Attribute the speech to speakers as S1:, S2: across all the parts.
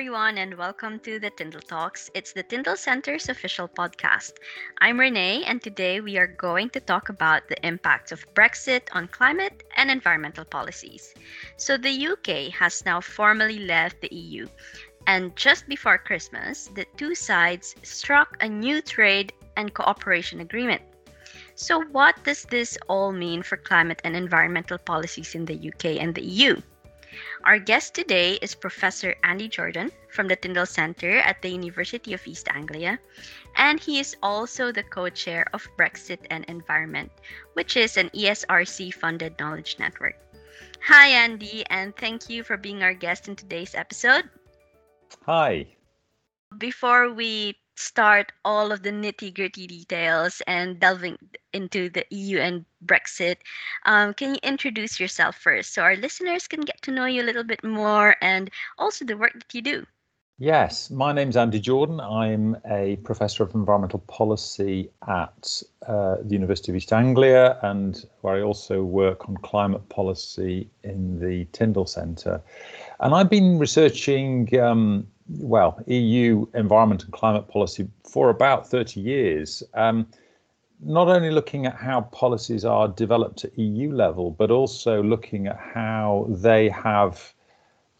S1: everyone, and welcome to the Tyndall Talks. It's the Tyndall Center's official podcast. I'm Renee, and today we are going to talk about the impacts of Brexit on climate and environmental policies. So, the UK has now formally left the EU, and just before Christmas, the two sides struck a new trade and cooperation agreement. So, what does this all mean for climate and environmental policies in the UK and the EU? Our guest today is Professor Andy Jordan from the Tyndall Center at the University of East Anglia, and he is also the co chair of Brexit and Environment, which is an ESRC funded knowledge network. Hi, Andy, and thank you for being our guest in today's episode.
S2: Hi.
S1: Before we start all of the nitty gritty details and delving into the EU and Brexit, um, can you introduce yourself first so our listeners can get to know you a little bit more and also the work that you do?
S2: Yes, my name's Andy Jordan. I'm a professor of environmental policy at uh, the University of East Anglia, and where I also work on climate policy in the Tyndall Centre. And I've been researching um, well, EU environment and climate policy for about 30 years. Um, not only looking at how policies are developed at EU level, but also looking at how they have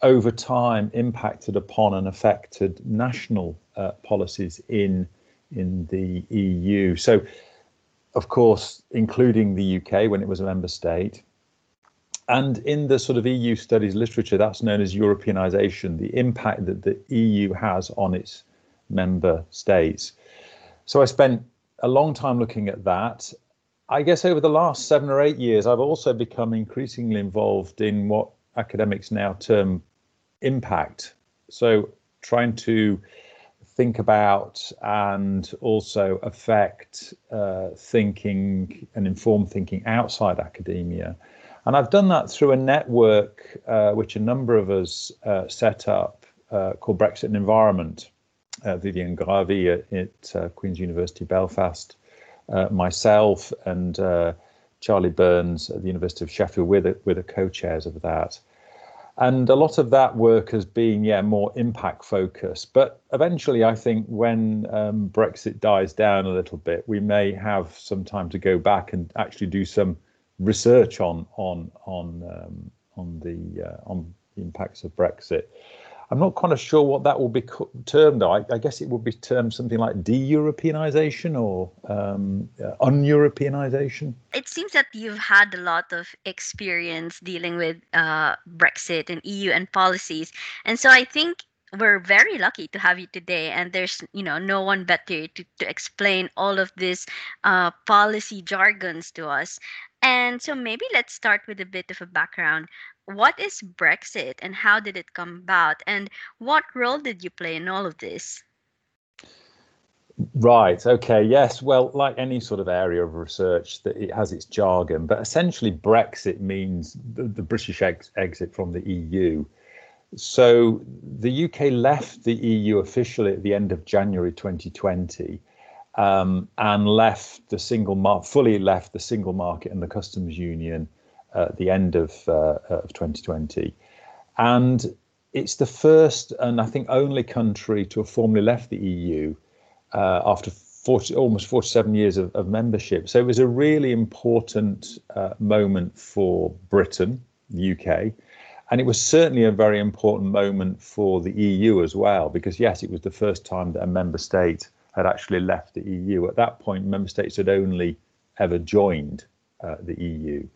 S2: over time impacted upon and affected national uh, policies in in the EU. So, of course, including the UK when it was a member state, and in the sort of EU studies literature, that's known as Europeanization, the impact that the EU has on its member states. So I spent a long time looking at that. I guess over the last seven or eight years, I've also become increasingly involved in what academics now term impact. So trying to think about and also affect uh, thinking and inform thinking outside academia. And I've done that through a network uh, which a number of us uh, set up uh, called Brexit and Environment. Uh, Vivian Gravey at, at uh, Queen's University Belfast, uh, myself, and Charlie Burns at the University of Sheffield. We're the, we're the co-chairs of that. And a lot of that work has been, yeah, more impact focused. But eventually, I think when um, Brexit dies down a little bit, we may have some time to go back and actually do some research on on on um, on the uh, on the impacts of Brexit. I'm not kind of sure what that will be termed. I, I guess it would be termed something like de-Europeanization or um, uh, un-Europeanization.
S1: It seems that you've had a lot of experience dealing with uh, Brexit and EU and policies, and so I think we're very lucky to have you today and there's you know no one better to, to explain all of this uh, policy jargons to us and so maybe let's start with a bit of a background. What is Brexit and how did it come about? And what role did you play in all of this?
S2: Right. Okay. Yes. Well, like any sort of area of research, that it has its jargon, but essentially Brexit means the, the British ex- exit from the EU. So the UK left the EU officially at the end of January 2020, um, and left the single mar- fully left the single market and the customs union at the end of, uh, of 2020. And it's the first and I think only country to have formally left the EU uh, after 40, almost 47 years of, of, membership. So it was a really important uh, moment for Britain, the UK. And it was certainly a very important moment for the EU as well, because yes, it was the first time that a member state had actually left the EU. At that point, member states had only ever joined uh, the EU.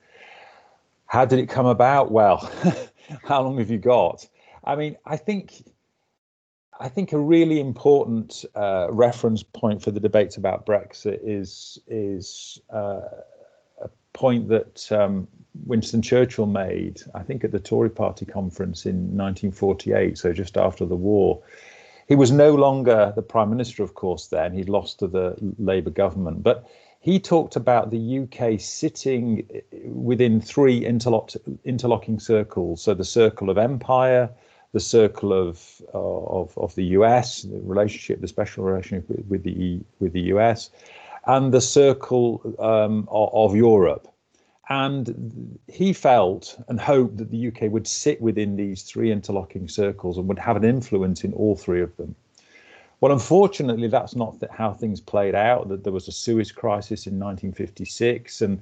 S2: How did it come about? Well, how long have you got? I mean, I think I think a really important uh, reference point for the debates about Brexit is is uh, a point that um, Winston Churchill made, I think, at the Tory Party conference in 1948, so just after the war, he was no longer the prime minister, of course, then. He'd lost to the Labour government. But he talked about the UK sitting within three interlock, interlocking circles. So the circle of empire, the circle of, uh, of, of the US, the relationship, the special relationship with the, with the US, and the circle um, of, of Europe. And he felt and hoped that the UK would sit within these three interlocking circles and would have an influence in all three of them. Well, unfortunately, that's not how things played out. That there was a Suez crisis in 1956, and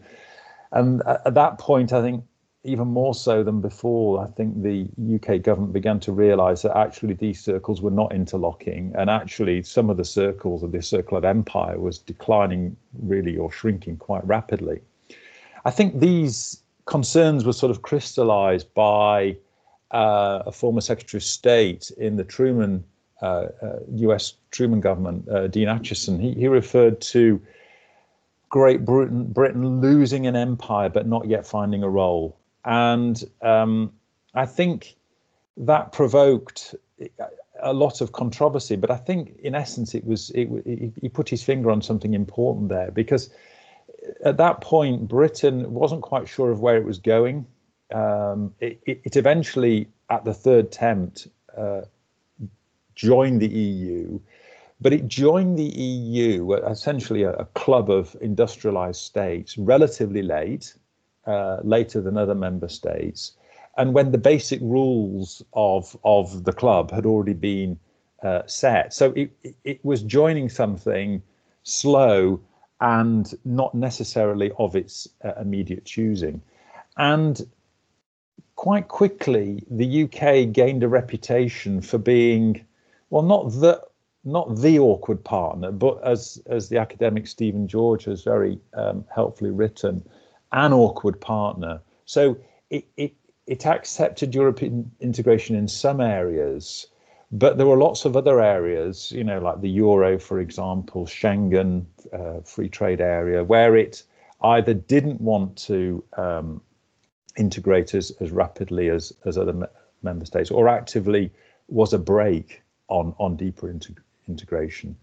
S2: and at that point, I think even more so than before, I think the UK government began to realise that actually these circles were not interlocking, and actually some of the circles of this circle of empire was declining really or shrinking quite rapidly. I think these concerns were sort of crystallised by uh, a former Secretary of State in the Truman uh, uh, U.S. Truman government, uh, Dean Acheson. He, he referred to Great Britain, Britain losing an empire but not yet finding a role and um, I think that provoked a lot of controversy. But I think, in essence, it was it, he put his finger on something important there because at that point Britain wasn't quite sure of where it was going. Um, it, it, eventually, at the third attempt, uh, joined the EU, but it joined the EU, essentially a, a club of industrialized states, relatively late uh, later than other member states, and when the basic rules of of the club had already been uh, set. So it, it was joining something slow and not necessarily of its uh, immediate choosing, and quite quickly the UK gained a reputation for being well not the not the awkward partner, but as as the academic Stephen George has very um, helpfully written, an awkward partner. So it, it, it accepted European integration in some areas, but there were lots of other areas, you know, like the euro, for example, Schengen, uh, free trade area, where it either didn't want to um, integrate as, as rapidly as, as other me- member states or actively was a brake on, on deeper integ- integration.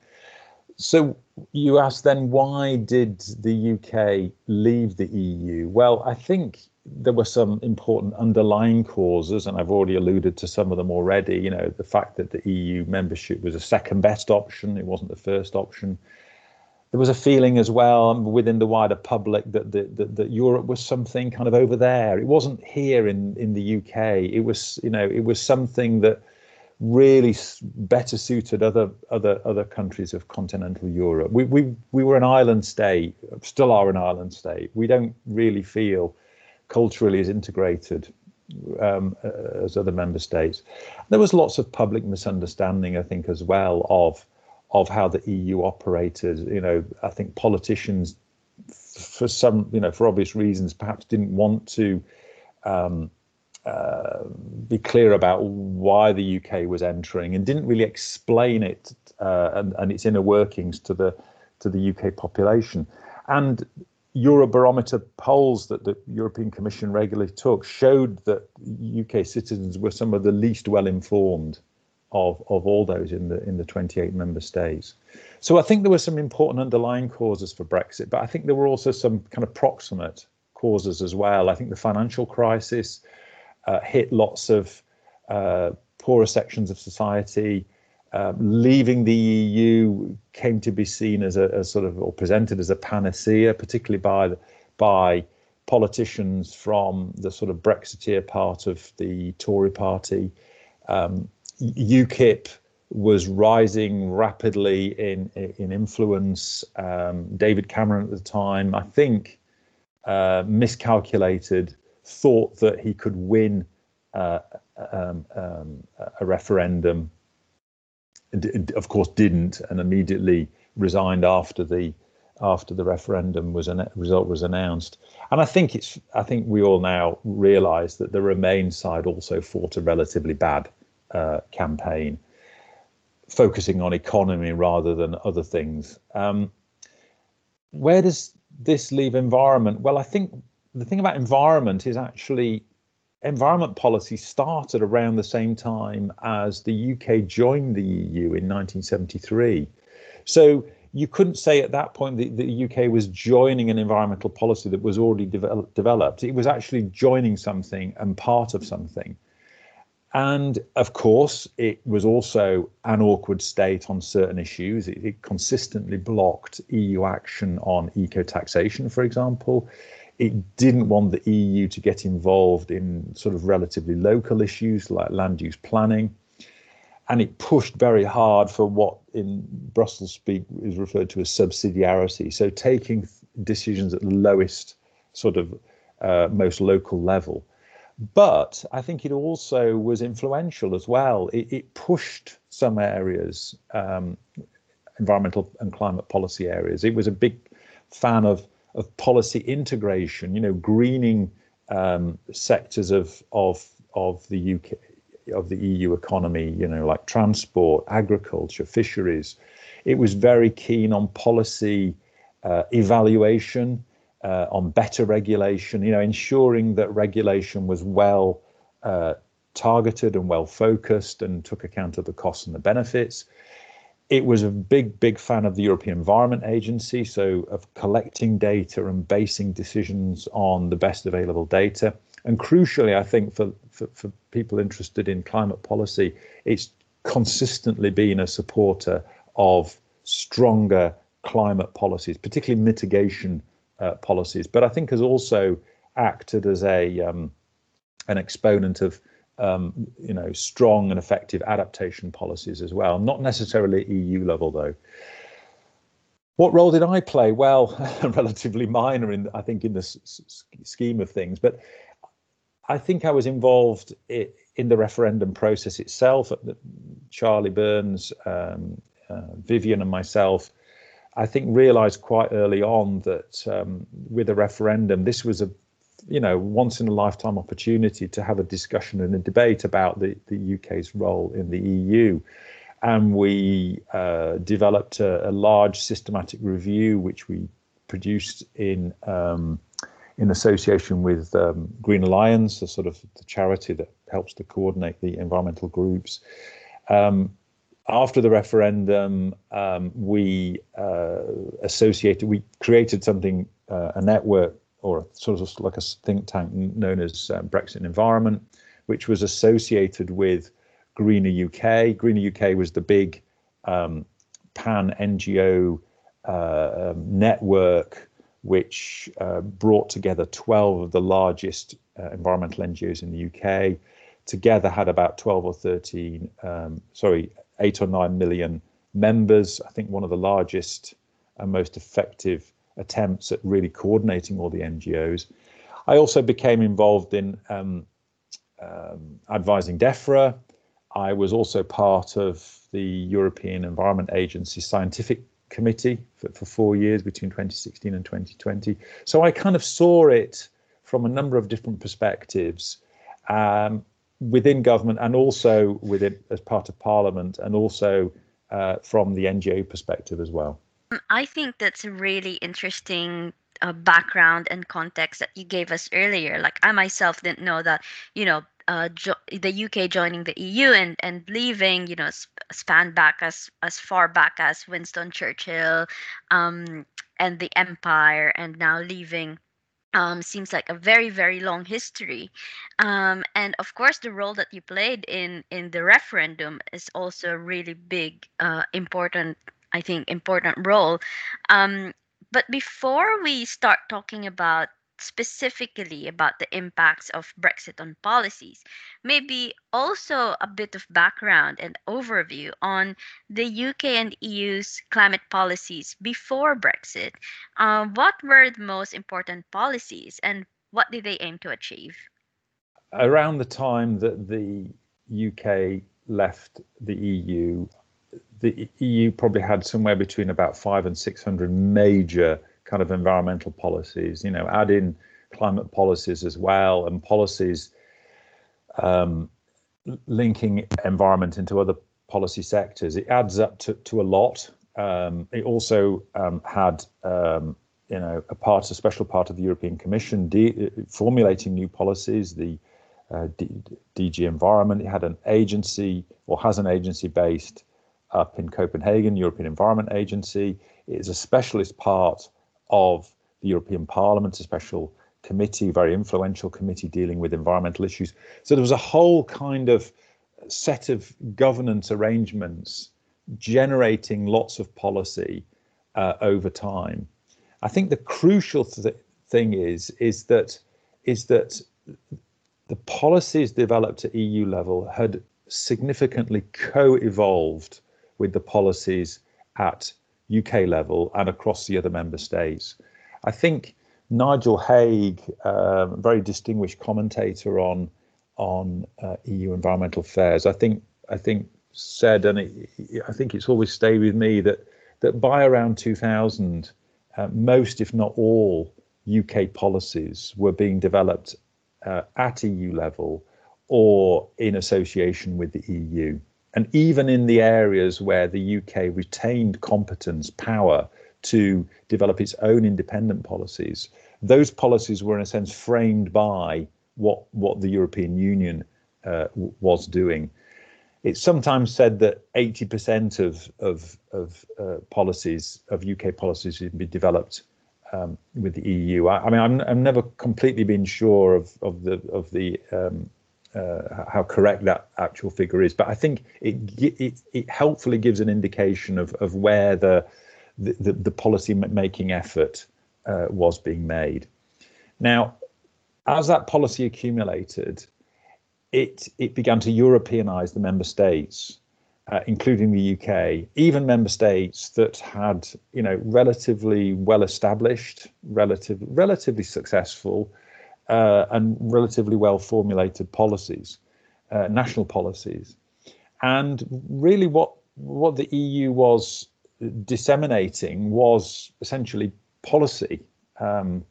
S2: So you asked then why did the UK leave the EU? Well, I think there were some important underlying causes, and I've already alluded to some of them already. You know, the fact that the EU membership was a second best option, it wasn't the first option. There was a feeling as well within the wider public that, that, that, that Europe was something kind of over there. It wasn't here in, in the UK. It was, you know, it was something that really better suited other other other countries of continental Europe. We we we were an island state, still are an island state. We don't really feel culturally as integrated um, as other member states. There was lots of public misunderstanding, I think, as well of of how the EU operated. You know, I think politicians, for some, you know, for obvious reasons, perhaps didn't want to. Um, uh, be clear about why the UK was entering and didn't really explain it uh, and, and, its inner workings to the to the UK population. And Eurobarometer polls that the European Commission regularly took showed that UK citizens were some of the least well informed of, of all those in the in the 28 member states. So I think there were some important underlying causes for Brexit, but I think there were also some kind of proximate causes as well. I think the financial crisis, uh, hit lots of uh, poorer sections of society. Um, leaving the EU came to be seen as a as sort of or presented as a panacea, particularly by by politicians from the sort of Brexiteer part of the Tory party. Um, UKIP was rising rapidly in in influence. Um, David Cameron at the time, I think, uh, miscalculated thought that he could win uh, um, um, a referendum. Of course, didn't, and immediately resigned after the after the referendum was an result was announced. And I think it's I think we all now realise that the Remain side also fought a relatively bad uh, campaign, focusing on economy rather than other things. Um, where does this leave environment? Well, I think the thing about environment is actually environment policy started around the same time as the UK joined the EU in 1973. So you couldn't say at that point that the UK was joining an environmental policy that was already develop, developed. It was actually joining something and part of something. And of course, it was also an awkward state on certain issues. It, it consistently blocked EU action on eco taxation, for example it didn't want the EU to get involved in sort of relatively local issues like land use planning. And it pushed very hard for what in Brussels speak is referred to as subsidiarity. So taking decisions at the lowest sort of uh, most local level. But I think it also was influential as well. It, it pushed some areas, um, environmental and climate policy areas. It was a big fan of of policy integration. You know, greening um, sectors of of of the UK of the EU economy. You know, like transport, agriculture, fisheries. It was very keen on policy uh, evaluation, uh, on better regulation. You know, ensuring that regulation was well. Uh, targeted and well focused and took account of the costs and the benefits it was a big, big fan of the European Environment Agency, so of collecting data and basing decisions on the best available data. And crucially, I think for, for, for people interested in climate policy, it's consistently been a supporter of stronger climate policies, particularly mitigation uh, policies. But I think has also acted as a um, an exponent of um, you know, strong and effective adaptation policies as well. Not necessarily EU level though. What role did I play? Well, relatively minor in, I think, in the scheme of things. But I think I was involved in the referendum process itself. Charlie Burns, um, uh, Vivian, and myself, I think, realised quite early on that um, with a referendum, this was a you know, once in a lifetime opportunity to have a discussion and a debate about the, the UK's role in the EU. And we uh, developed a, a, large systematic review, which we produced in um, in association with um, Green Alliance, a sort of the charity that helps to coordinate the environmental groups. Um, after the referendum, um, we uh, associated, we created something, uh, a network or sort of like a think tank known as um, Brexit Environment, which was associated with Greener UK. Greener UK was the big um, pan NGO uh, um, network which uh, brought together 12 of the largest uh, environmental NGOs in the UK. Together had about 12 or 13, um, sorry, eight or nine million members. I think one of the largest and most effective attempts at really coordinating all the NGOs. I also became involved in um, um, advising DEFRA. I was also part of the European Environment Agency Scientific Committee for, for four years between 2016 and 2020. So I kind of saw it from a number of different perspectives um, within government and also within as part of Parliament and also uh, from the NGO perspective as well.
S1: I think that's a really interesting uh, background and context that you gave us earlier. Like I myself didn't know that, you know, uh, jo- the UK joining the EU and and leaving, you know, sp- span back as as far back as Winston Churchill, um, and the Empire, and now leaving. Um, seems like a very very long history um, and of course the role that you played in in the referendum is also a really big uh, important I think, important role. Um, but before we start talking about specifically about the impacts of Brexit on policies, maybe also a bit of background and overview on the UK and EU's climate policies before Brexit. Uh, what were the most important policies and what did they aim to achieve?
S2: Around the time that the UK left the EU, the EU probably had somewhere between about five and 600 major kind of environmental policies, you know, add in climate policies as well and policies um, linking environment into other policy sectors. It adds up to, to a lot. Um, it also um, had, um, you know, a part, a special part of the European Commission de- formulating new policies, the uh, D- DG Environment. It had an agency or has an agency based up in Copenhagen, European Environment Agency. It is a specialist part of the European Parliament, a special committee, very influential committee dealing with environmental issues. So there was a whole kind of set of governance arrangements generating lots of policy uh, over time. I think the crucial th- thing is is that is that the policies developed at EU level had significantly co-evolved with the policies at UK level and across the other member states. I think Nigel Haigh, um, very distinguished commentator on on uh, EU environmental affairs, I think I think said, and it, I think it's always stayed with me that that by around 2000, uh, most, if not all, UK policies were being developed uh, at EU level or in association with the EU. And even in the areas where the UK retained competence, power to develop its own independent policies, those policies were in a sense framed by what what the European Union uh, was doing. It's sometimes said that 80% of of, of uh, policies of UK policies have been developed um, with the EU. I, I mean, I'm, I've never completely been sure of of the of the um, uh, how correct that actual figure is, but I think it it, it helpfully gives an indication of of where the the, the, the policy making effort uh, was being made. Now, as that policy accumulated, it it began to Europeanize the member states, uh, including the UK, even member states that had you know relatively well established, relative relatively successful, uh, and relatively well formulated policies, uh, national policies, and really what what the EU was disseminating was essentially policy. Um,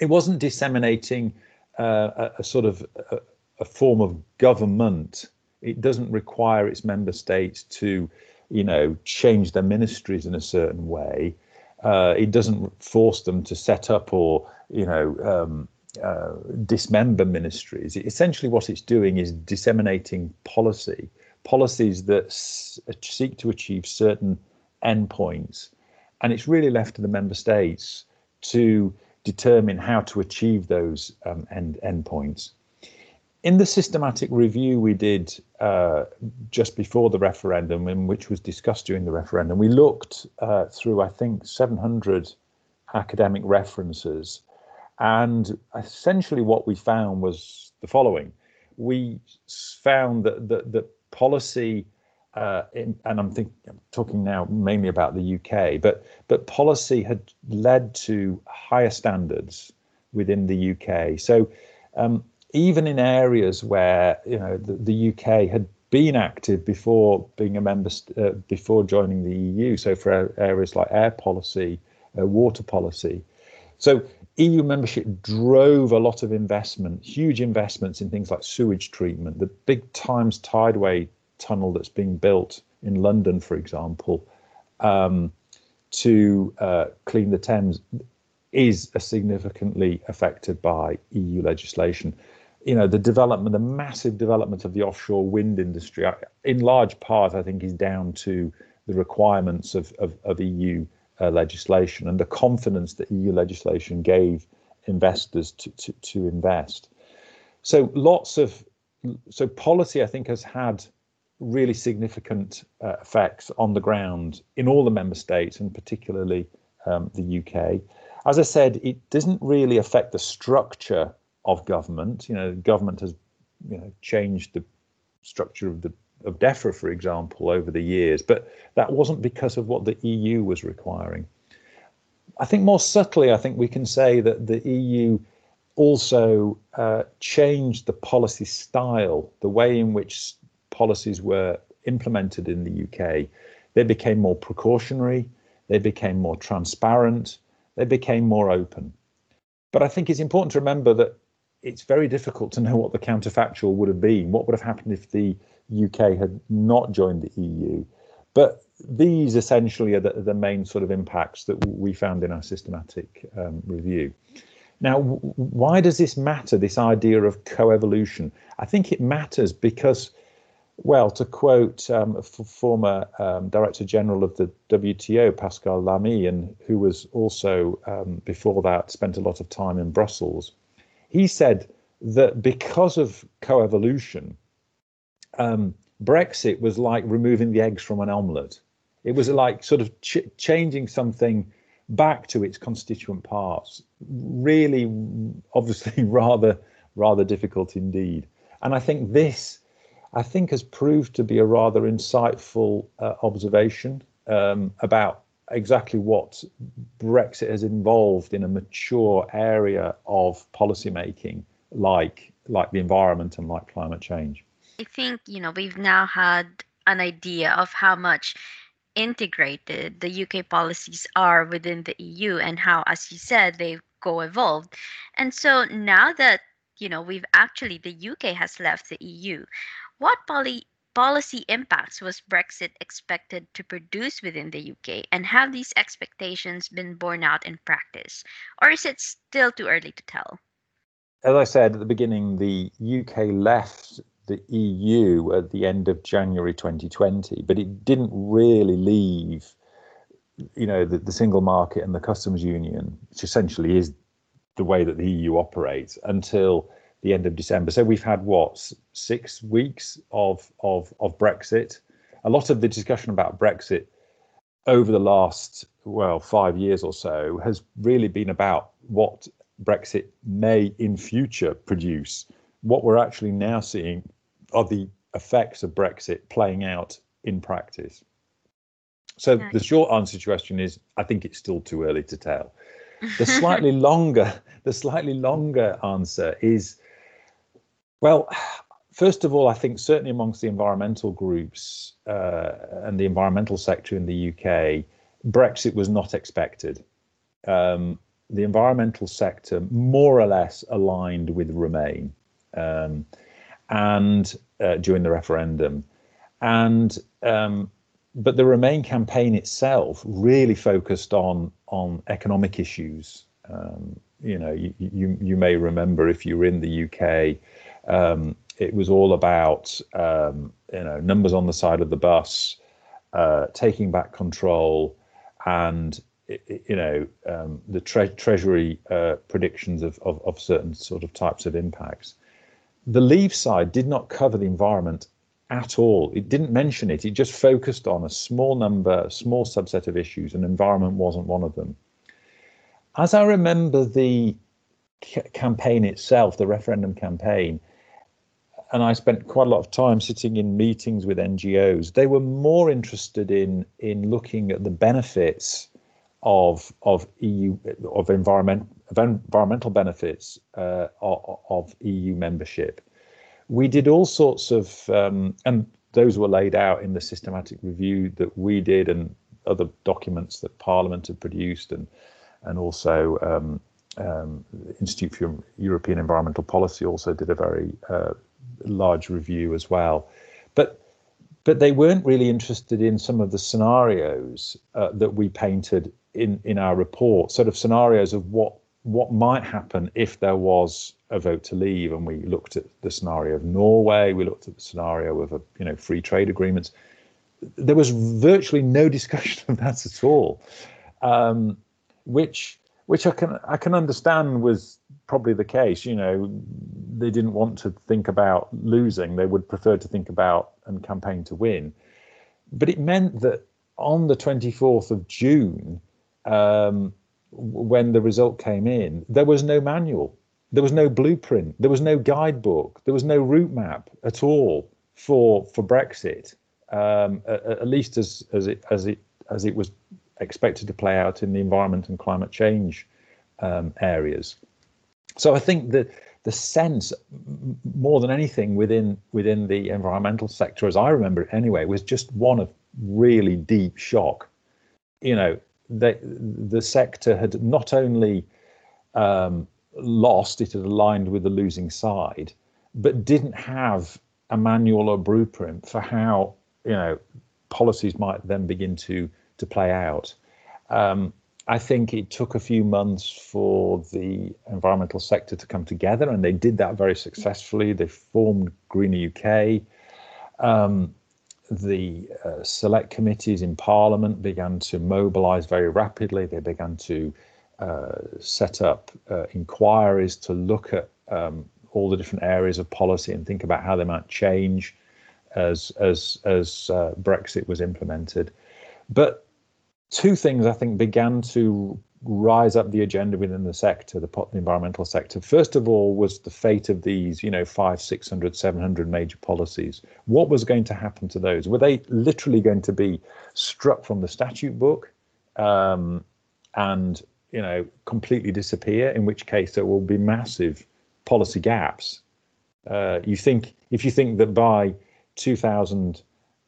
S2: it wasn't disseminating uh, a, a, sort of a, a, form of government. It doesn't require its member states to, you know, change their ministries in a certain way. Uh, it doesn't force them to set up or, you know, um, uh, dismember ministries. Essentially, what it's doing is disseminating policy, policies that s- seek to achieve certain endpoints, and it's really left to the member states to determine how to achieve those um, end endpoints. In the systematic review we did uh, just before the referendum, and which was discussed during the referendum, we looked uh, through I think 700 academic references, and essentially what we found was the following: we found that that, policy uh, in, and I'm, think, I'm talking now mainly about the UK, but but policy had led to higher standards within the UK. So um, even in areas where you know the, the, UK had been active before being a member uh, before joining the EU, so for areas like air policy, uh, water policy, so EU membership drove a lot of investment, huge investments in things like sewage treatment, the big Thames Tideway tunnel that's being built in London, for example, um, to uh, clean the Thames is significantly affected by EU legislation. You know, the development, the massive development of the offshore wind industry, in large part, I think, is down to the requirements of, of, of EU uh, legislation and the confidence that EU legislation gave investors to, to, to invest. So lots of so policy, I think, has had really significant uh, effects on the ground in all the member states and particularly um, the UK. As I said, it doesn't really affect the structure of government. You know, government has you know changed the structure of the of DEFRA, for example, over the years, but that wasn't because of what the EU was requiring. I think more subtly, I think we can say that the EU also uh, changed the policy style, the way in which policies were implemented in the UK, they became more precautionary, they became more transparent, they became more open. But I think it's important to remember that it's very difficult to know what the counterfactual would have been. What would have happened if the UK had not joined the EU? But these essentially are the, the main sort of impacts that we found in our systematic um, review. Now, why does this matter, this idea of coevolution? I think it matters because well, to quote um, former um, Director General of the WTO, Pascal Lamy, and who was also um, before that spent a lot of time in Brussels, he said that because of coevolution, um, Brexit was like removing the eggs from an omelette. It was like sort of ch- changing something back to its constituent parts. Really, obviously, rather rather difficult indeed. And I think this, I think, has proved to be a rather insightful uh, observation um, about exactly what Brexit has involved in a mature area of policymaking, like like the environment and like climate change.
S1: I think you know we've now had an idea of how much integrated the UK policies are within the EU and how, as you said, they've co-evolved. And so now that you know we've actually the UK has left the EU, what poly policy impacts was Brexit expected to produce within the UK, and have these expectations been borne out in practice, or is it still too early to tell?
S2: As I said at the beginning, the UK left the EU at the end of January 2020, but it didn't really leave, you know, the, the single market and the customs union, which essentially is the way that the EU operates, until the end of December. So we've had what six weeks of of of Brexit. A lot of the discussion about Brexit over the last well five years or so has really been about what Brexit may in future produce. What we're actually now seeing are the effects of Brexit playing out in practice? So okay. the short answer to your question is I think it's still too early to tell. The slightly longer, the slightly longer answer is well, first of all, I think certainly amongst the environmental groups uh, and the environmental sector in the UK, Brexit was not expected. Um, the environmental sector more or less aligned with Remain. Um, and uh, during the referendum, and um, but the Remain campaign itself really focused on on economic issues. Um, you know, you, you you may remember if you were in the UK, um, it was all about um, you know numbers on the side of the bus, uh, taking back control, and you know um, the tre- treasury uh, predictions of, of, of certain sort of types of impacts the Leave side did not cover the environment at all. It didn't mention it. It just focused on a small number, a small subset of issues, and environment wasn't one of them. As I remember the c- campaign itself, the referendum campaign, and I spent quite a lot of time sitting in meetings with NGOs. They were more interested in in looking at the benefits of of EU of environment of environmental benefits uh, of, of, EU membership. We did all sorts of, um, and those were laid out in the systematic review that we did, and other documents that Parliament had produced, and and also um, um, Institute for European Environmental Policy also did a very uh, large review as well. But but they weren't really interested in some of the scenarios uh, that we painted in in our report, sort of scenarios of what what might happen if there was a vote to leave, and we looked at the scenario of Norway, we looked at the scenario of a, you know free trade agreements. There was virtually no discussion of that at all, um, which which I can I can understand was probably the case. You know, they didn't want to think about losing; they would prefer to think about and campaign to win. But it meant that on the 24th of June, um, when the result came in, there was no manual, there was no blueprint, there was no guidebook, there was no route map at all for for Brexit, um, at, at, least as as it as it as it was expected to play out in the environment and climate change um, areas. So I think that the sense, more than anything within within the environmental sector, as I remember it anyway, was just one of really deep shock. You know, the, the sector had not only um, lost, it had aligned with the losing side, but didn't have a manual or blueprint for how you know policies might then begin to to play out. Um, I think it took a few months for the environmental sector to come together, and they did that very successfully. They formed Greener UK. Um, the uh, select committees in Parliament began to mobilise very rapidly. They began to uh, set up uh, inquiries to look at um, all the different areas of policy and think about how they might change as as as uh, Brexit was implemented. But two things I think began to rise up the agenda within the sector, the, the, environmental sector. First of all, was the fate of these, you know, five, 600, 700 major policies. What was going to happen to those? Were they literally going to be struck from the statute book um, and, you know, completely disappear? In which case, there will be massive policy gaps. Uh, you think if you think that by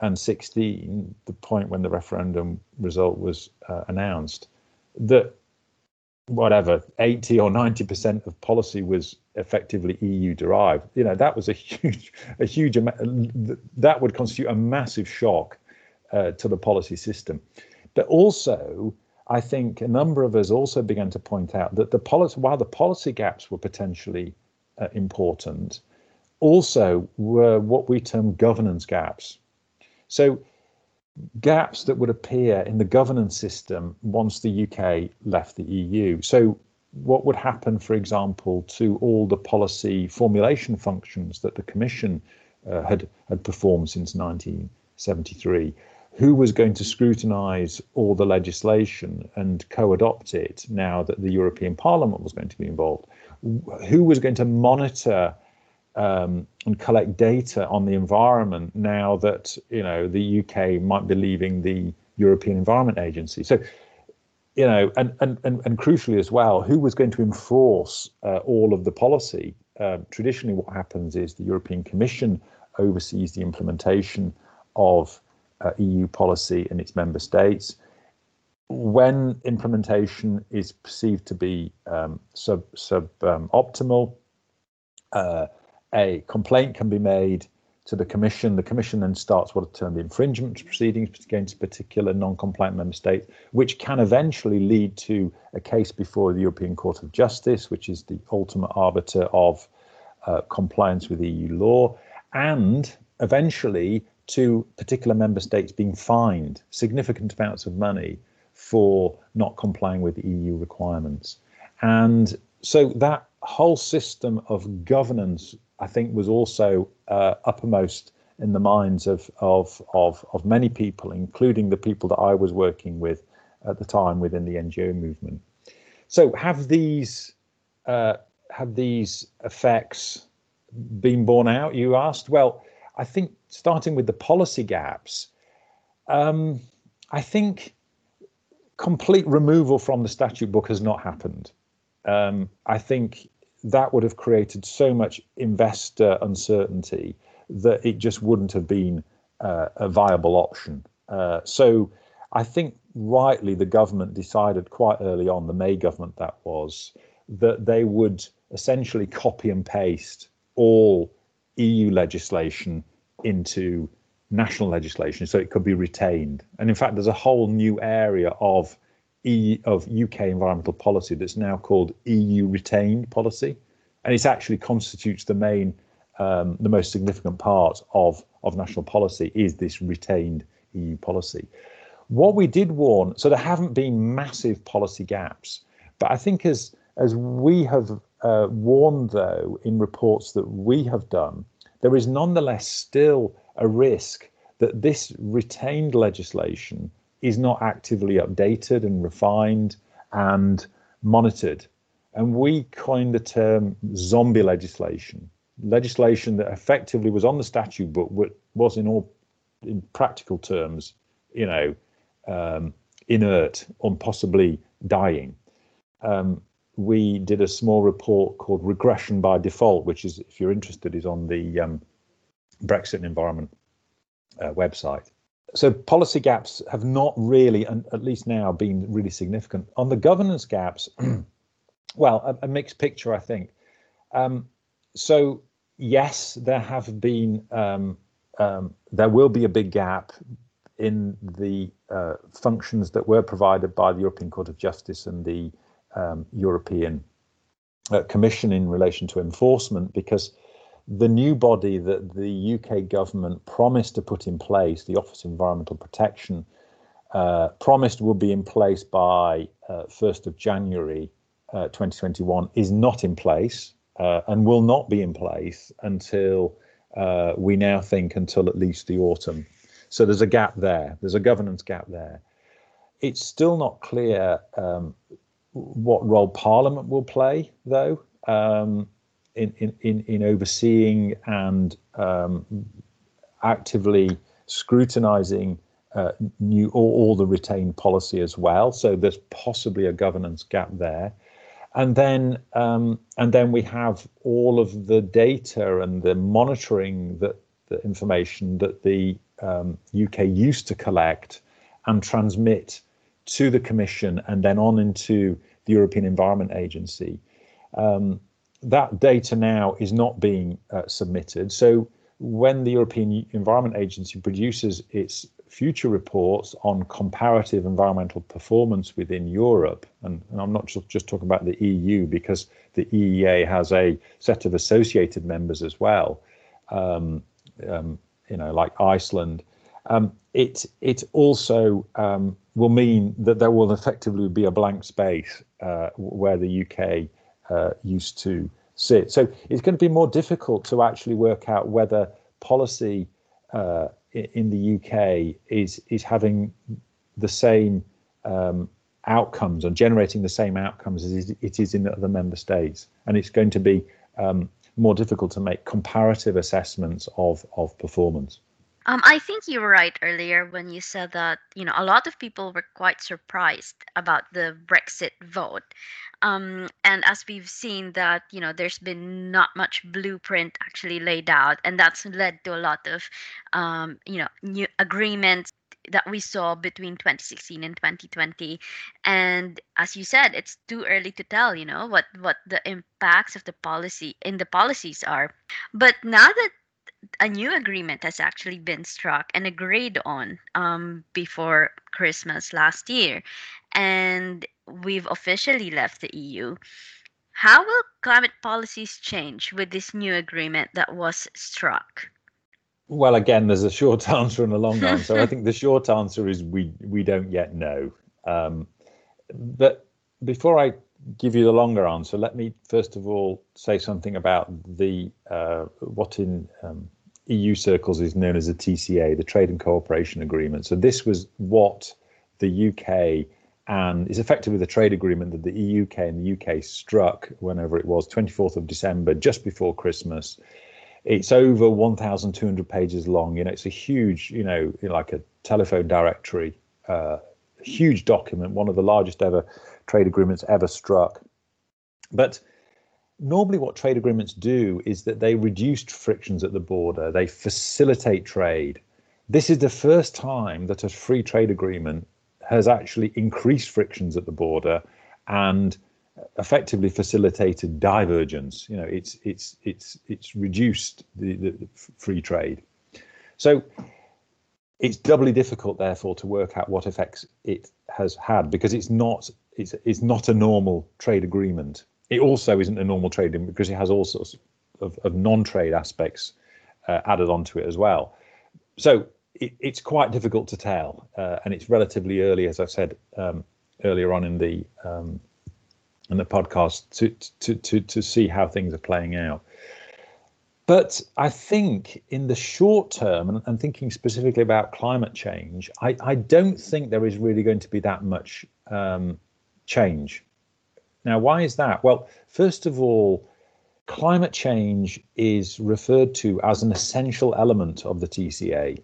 S2: 2016, the point when the referendum result was uh, announced, that whatever 80 or 90 percent of policy was effectively EU derived. You know that was a huge, a huge. That would constitute a massive shock uh, to the policy system. But also, I think a number of us also began to point out that the policy, while the policy gaps were potentially uh, important, also were what we term governance gaps. So gaps that would appear in the governance system once the UK left the EU. So, what would happen, for example, to all the policy formulation functions that the Commission uh, had had performed since 1973? Who was going to scrutinise all the legislation and co-adopt it now that the European Parliament was going to be involved? Who was going to monitor um, and collect data on the environment now that you know the UK might be leaving the European Environment Agency. So, you know, and and and, and crucially as well, who was going to enforce uh, all of the policy? Uh, traditionally, what happens is the European Commission oversees the implementation of uh, EU policy in its member states. When implementation is perceived to be um, sub sub um, optimal, uh, a complaint can be made to the Commission. The Commission then starts what are termed infringement proceedings against particular non-compliant member states, which can eventually lead to a case before the European Court of Justice, which is the ultimate arbiter of uh, compliance with EU law, and eventually to particular member states being fined significant amounts of money for not complying with EU requirements. And so that whole system of governance I think was also uh, uppermost in the minds of, of, of, of many people, including the people that I was working with at the time within the NGO movement. So have these uh, have these effects been borne out? You asked. Well, I think starting with the policy gaps, um, I think complete removal from the statute book has not happened. Um, I think that would have created so much investor uncertainty that it just wouldn't have been uh, a viable option. Uh, so I think rightly the government decided quite early on, the May government that was, that they would essentially copy and paste all EU legislation into national legislation so it could be retained. And in fact, there's a whole new area of E of UK environmental policy that's now called EU retained policy, and it actually constitutes the main, um, the most significant part of of national policy is this retained EU policy. What we did warn, so there haven't been massive policy gaps, but I think as as we have uh, warned though in reports that we have done, there is nonetheless still a risk that this retained legislation is not actively updated and refined and monitored. And we coined the term zombie legislation, legislation that effectively was on the statute book, but was in all in practical terms, you know, um, inert or possibly dying. Um, we did a small report called Regression by Default, which is, if you're interested, is on the um, Brexit Environment uh, website so policy gaps have not really, and at least now, been really significant. On the governance gaps, well, a, a, mixed picture, I think. Um, so yes, there have been, um, um, there will be a big gap in the uh, functions that were provided by the European Court of Justice and the um, European uh, Commission in relation to enforcement, because the new body that the UK government promised to put in place, the Office of Environmental Protection, uh, promised would be in place by uh, 1st of January uh, 2021, is not in place uh, and will not be in place until uh, we now think until at least the autumn. So there's a gap there. There's a governance gap there. it's still not clear um, what role Parliament will play, though, um, in, in, in overseeing and um, actively scrutinising uh, new all, all, the retained policy as well. So there's possibly a governance gap there. And then um, and then we have all of the data and the monitoring that the information that the um, UK used to collect and transmit to the Commission and then on into the European Environment Agency. Um, that data now is not being uh, submitted. So when the European Environment Agency produces its future reports on comparative environmental performance within Europe, and, and, I'm not just, just talking about the EU because the EEA has a set of associated members as well, um, um, you know, like Iceland. Um, it it also um, will mean that there will effectively be a blank space uh, where the UK uh, used to sit. So it's going to be more difficult to actually work out whether policy uh, in the UK is is having the same um, outcomes and generating the same outcomes as it is in the other member states, and it's going to be um, more difficult to make comparative assessments of of performance.
S1: Um, I think you were right earlier when you said that you know a lot of people were quite surprised about the Brexit vote, um, and as we've seen that you know there's been not much blueprint actually laid out, and that's led to a lot of um, you know new agreements that we saw between 2016 and 2020 and as you said it's too early to tell you know what what the impacts of the policy in the policies are. But now that a new agreement has actually been struck and agreed on um, before Christmas last year, and we've officially left the EU. How will climate policies change with this new agreement that was struck?
S2: Well, again, there's a short answer and a long answer. I think the short answer is we we don't yet know. Um, but before I give you the longer answer, let me first of all say something about the uh, what in um, EU circles is known as the TCA, the Trade and Cooperation Agreement. So this was what the UK and is effectively the trade agreement that the UK and the UK struck whenever it was 24th of December, just before Christmas. It's over 1,200 pages long. You know, it's a huge, you know, like a telephone directory, uh, huge document, one of the largest ever trade agreements ever struck. But normally what trade agreements do is that they reduce frictions at the border, they facilitate trade. This is the first time that a free trade agreement has actually increased frictions at the border and effectively facilitated divergence. You know, it's it's it's it's reduced the, the, the free trade. So it's doubly difficult, therefore, to work out what effects it has had because it's not it's not a normal trade agreement it also isn't a normal trading because it has all sorts of, of non-trade aspects uh, added onto it as well. So it, it's quite difficult to tell, uh, and it's relatively early, as I said um, earlier on in the um, in the podcast, to, to to to see how things are playing out. But I think in the short term, and, and thinking specifically about climate change, I, I, don't think there is really going to be that much um, change now, why is that? Well, first of all, climate change is referred to as an essential element of the TCA.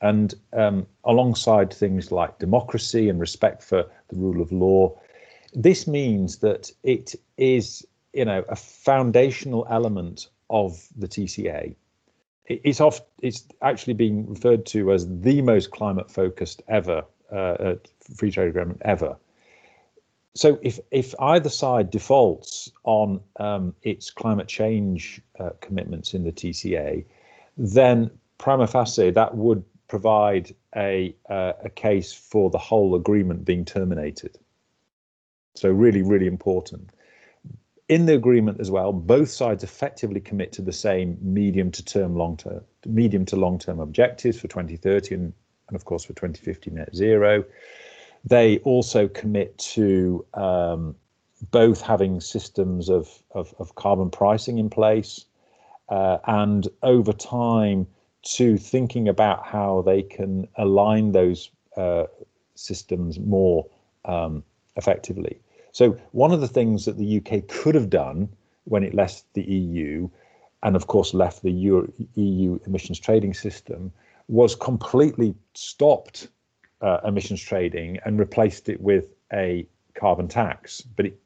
S2: And um, alongside things like democracy and respect for the rule of law, this means that it is, you know, a foundational element of the TCA. It's off. It's actually being referred to as the most climate-focused ever uh, free trade agreement ever so if if either side defaults on um, its climate change uh, commitments in the TCA, then prima facie that would provide a uh, a case for the whole agreement being terminated. So really, really important. In the agreement as well, both sides effectively commit to the same medium to term, long term, medium to long term objectives for 2030 and, and of course for 2050 net zero. They also commit to um, both having systems of, of, of, carbon pricing in place uh, and over time to thinking about how they can align those uh, systems more um, effectively. So, one of the things that the UK could have done when it left the EU, and of course left the Euro, EU emissions trading system, was completely stopped uh, emissions trading and replaced it with a carbon tax. But it,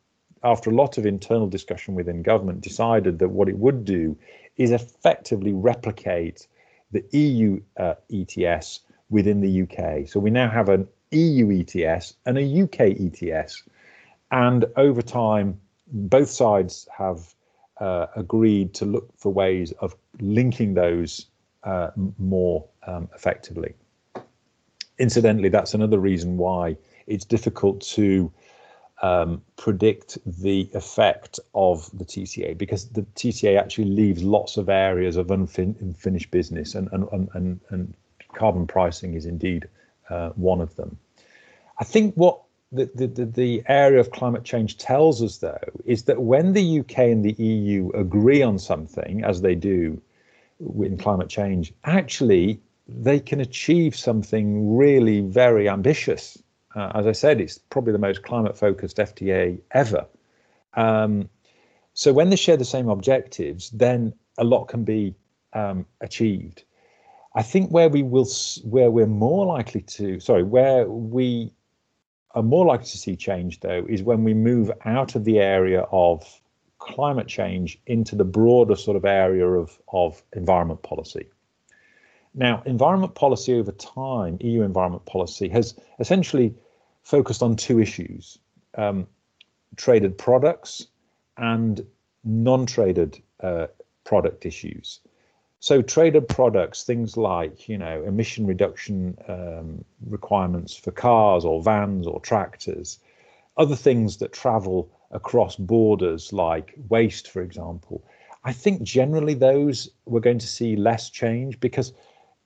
S2: after a lot of internal discussion within government, decided that what it would do is effectively replicate the EU uh, ETS within the UK. So we now have an EU ETS and a UK ETS. And over time, both sides have uh, agreed to look for ways of linking those uh, more um, effectively. Incidentally, that's another reason why it's difficult to um, predict the effect of the TCA because the TCA actually leaves lots of areas of unfin- unfinished business, and, and, and, and carbon pricing is indeed uh, one of them. I think what the, the, the area of climate change tells us, though, is that when the UK and the EU agree on something, as they do in climate change, actually they can achieve something really very ambitious. Uh, as I said, it's probably the most climate focused FTA ever. Um, so when they share the same objectives, then a lot can be um, achieved. I think where we will, where we're more likely to, sorry, where we are more likely to see change, though, is when we move out of the area of climate change into the broader sort of area of, of environment policy. Now, environment policy over time, EU environment policy, has essentially focused on two issues um, traded products and non traded uh, product issues. So traded products, things like you know emission reduction um, requirements for cars or vans or tractors, other things that travel across borders like waste, for example. I think generally those we're going to see less change because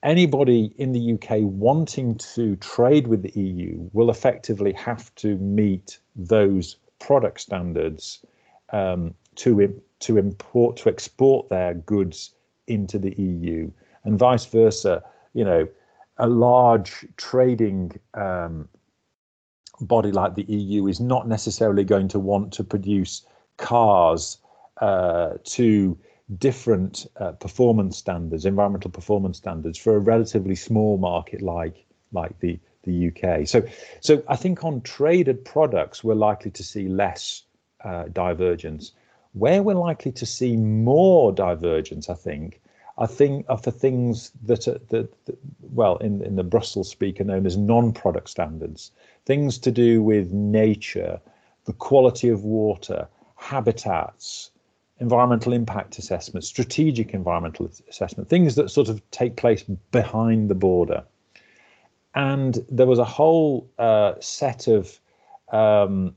S2: anybody in the UK wanting to trade with the EU will effectively have to meet those product standards um, to to import to export their goods into the EU, and vice versa. You know, a large trading um, body like the EU is not necessarily going to want to produce cars uh, to different uh, performance standards, environmental performance standards, for a relatively small market like like the the UK. So, so I think on traded products, we're likely to see less uh, divergence. Where we're likely to see more divergence, I think, I think are for things that are that, that well in in the Brussels speak are known as non-product standards, things to do with nature, the quality of water, habitats, environmental impact assessment, strategic environmental assessment, things that sort of take place behind the border. And there was a whole uh, set of um,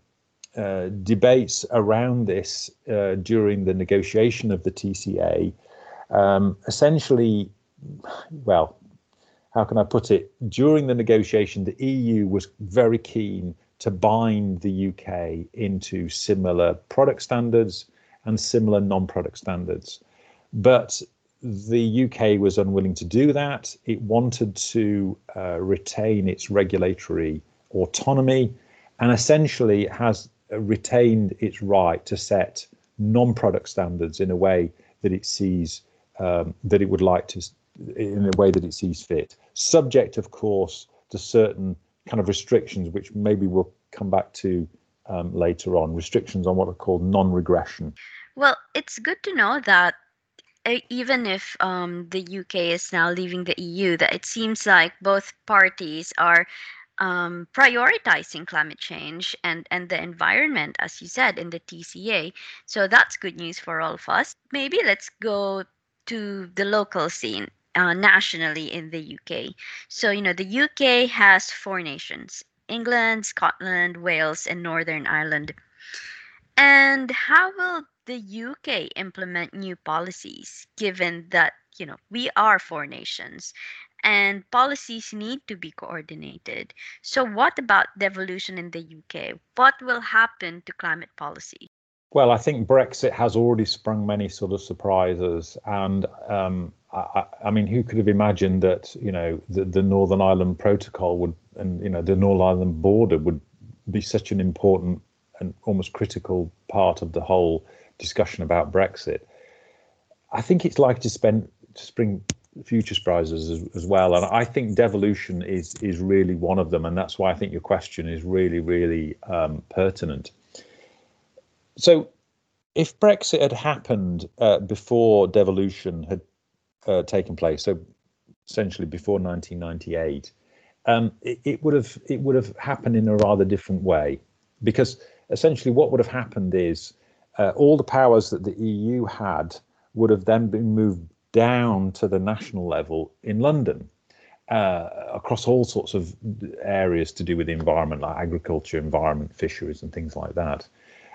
S2: uh, debates around this uh, during the negotiation of the TCA. Um, essentially, well, how can I put it? During the negotiation, the EU was very keen to bind the UK into similar product standards and similar non product standards. But the UK was unwilling to do that. It wanted to uh, retain its regulatory autonomy and essentially has retained its right to set non product standards in a way that it sees um, that it would like to, in a way that it sees fit, subject, of course, to certain kind of restrictions, which maybe we'll come back to um, later on, restrictions on what are called non regression.
S1: Well, it's good to know that even if um, the UK is now leaving the EU, that it seems like both parties are um, prioritizing climate change and, and the environment, as you said, in the TCA. So that's good news for all of us. Maybe let's go to the local scene uh, nationally in the UK. So, you know, the UK has four nations England, Scotland, Wales, and Northern Ireland. And how will the UK implement new policies given that, you know, we are four nations and policies need to be coordinated. So, what about devolution in the UK? What will happen to climate policy?
S2: Well, I think Brexit has already sprung many sort of surprises, and um, I, I, mean, who could have imagined that you know the, the Northern Ireland Protocol would and you know the Northern Ireland border would be such an important and almost critical part of the whole discussion about Brexit. I think it's likely to spend to spring future surprises as, as, well, and I think devolution is is really one of them, and that's why I think your question is really really um, pertinent. So, if Brexit had happened uh, before devolution had uh, taken place, so essentially before 1998, um, it, it, would have it would have happened in a rather different way, because essentially what would have happened is uh, all the powers that the EU had would have then been moved down to the national level in London. Uh, across all sorts of areas to do with the environment, like agriculture, environment, fisheries, and things like that.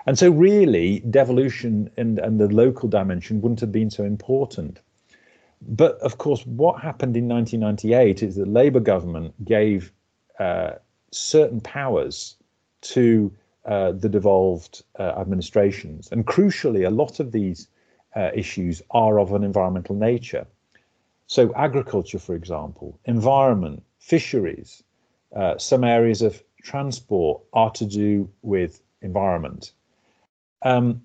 S2: And so, really, devolution and, and the local dimension wouldn't have been so important. But of course, what happened in 1998 is that Labour government gave uh, certain powers to uh, the devolved uh, administrations. And crucially, a lot of these uh, issues are of an environmental nature. So, agriculture, for example, environment, fisheries, uh, some areas of transport are to do with environment. Um,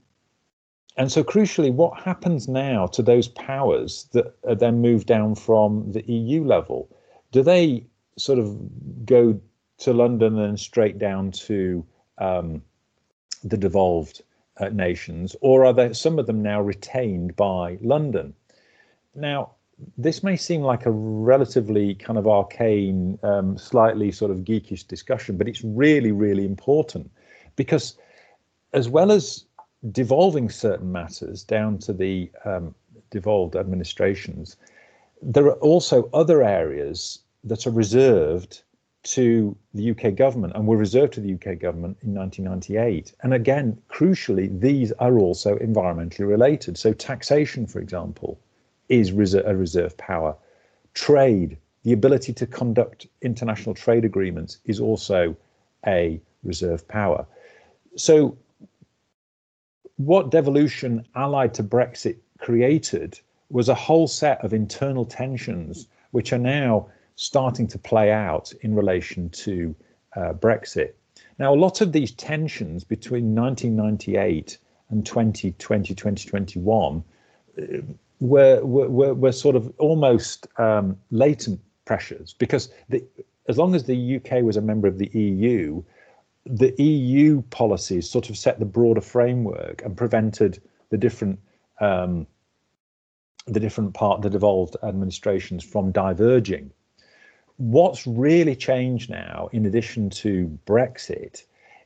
S2: and so, crucially, what happens now to those powers that are then moved down from the EU level? Do they sort of go to London and straight down to um, the devolved uh, nations, or are there some of them now retained by London? Now, this may seem like a relatively kind of arcane, um, slightly sort of geekish discussion, but it's really, really important because as well as devolving certain matters down to the um, devolved administrations, there are also other areas that are reserved to the UK government and were reserved to the UK government in 1998. And again, crucially, these are also environmentally related. So, taxation, for example, is a reserve power. Trade, the ability to conduct international trade agreements, is also a reserve power. So, what devolution allied to Brexit created was a whole set of internal tensions, which are now starting to play out in relation to uh, Brexit. Now, a lot of these tensions between 1998 and 2020, 2021 uh, were, were, were sort of almost um, latent pressures because the, as long as the UK was a member of the EU, the EU policies sort of set the broader framework and prevented the different um, the different part the devolved administrations from diverging. What's really changed now, in addition to Brexit,